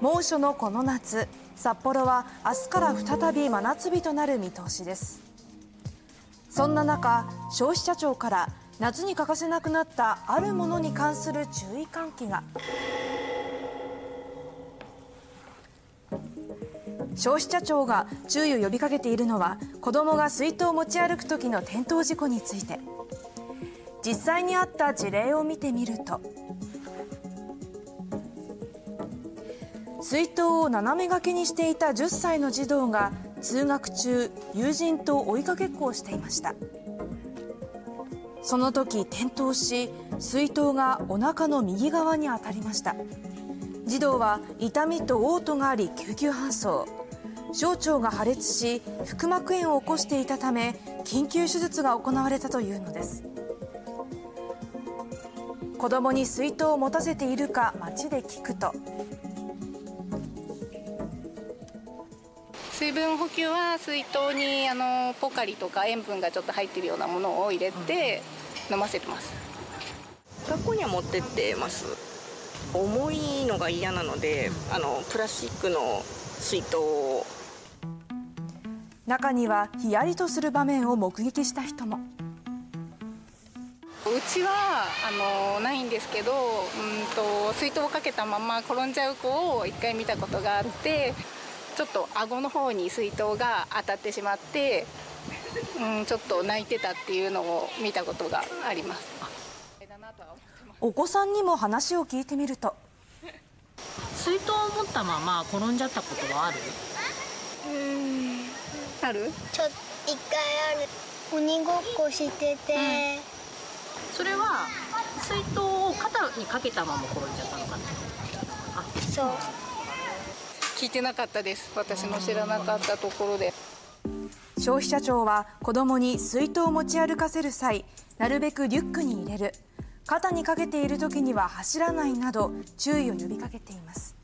猛暑のこの夏札幌は明日から再び真夏日となる見通しです。そんな中消費者庁から夏に欠かせなくなったあるものに関する注意喚起が。消費者庁が注意を呼びかけているのは子どもが水筒を持ち歩く時の転倒事故について。実際にあった事例を見てみると水筒を斜め掛けにしていた10歳の児童が通学中友人と追いかけっこをしていました。その時転倒し水筒がお腹の右側に当たりました。児童は痛みと嘔吐があり救急搬送。小腸が破裂し腹膜炎を起こしていたため緊急手術が行われたというのです。子供に水筒を持たせているか街で聞くと水分補給は水筒にあのポカリとか塩分がちょっと入っているようなものを入れて飲ませてます。学校には持ってってます。重いのが嫌なのであのプラスチックの水筒を。中にはヒヤリとする場面を目撃した人も。うちはあのないんですけどうんと水筒をかけたまま転んじゃう子を1回見たことがあってちょっと顎の方に水筒が当たってしまって、うん、ちょっと泣いてたっていうのを見たことがあります。お子さんにも話を聞いてみると。水筒を持ったまま転んじゃったことはある？うん。ある？ちょ一回ある。鬼ごっこしてて、うん、それは水筒を肩にかけたまま転んじゃったのかな？あそう聞いてなかったです。私の知らなかったところで。消費者庁は子どもに水筒を持ち歩かせる際なるべくリュックに入れる。肩にかけている時には走らないなど注意を呼びかけています。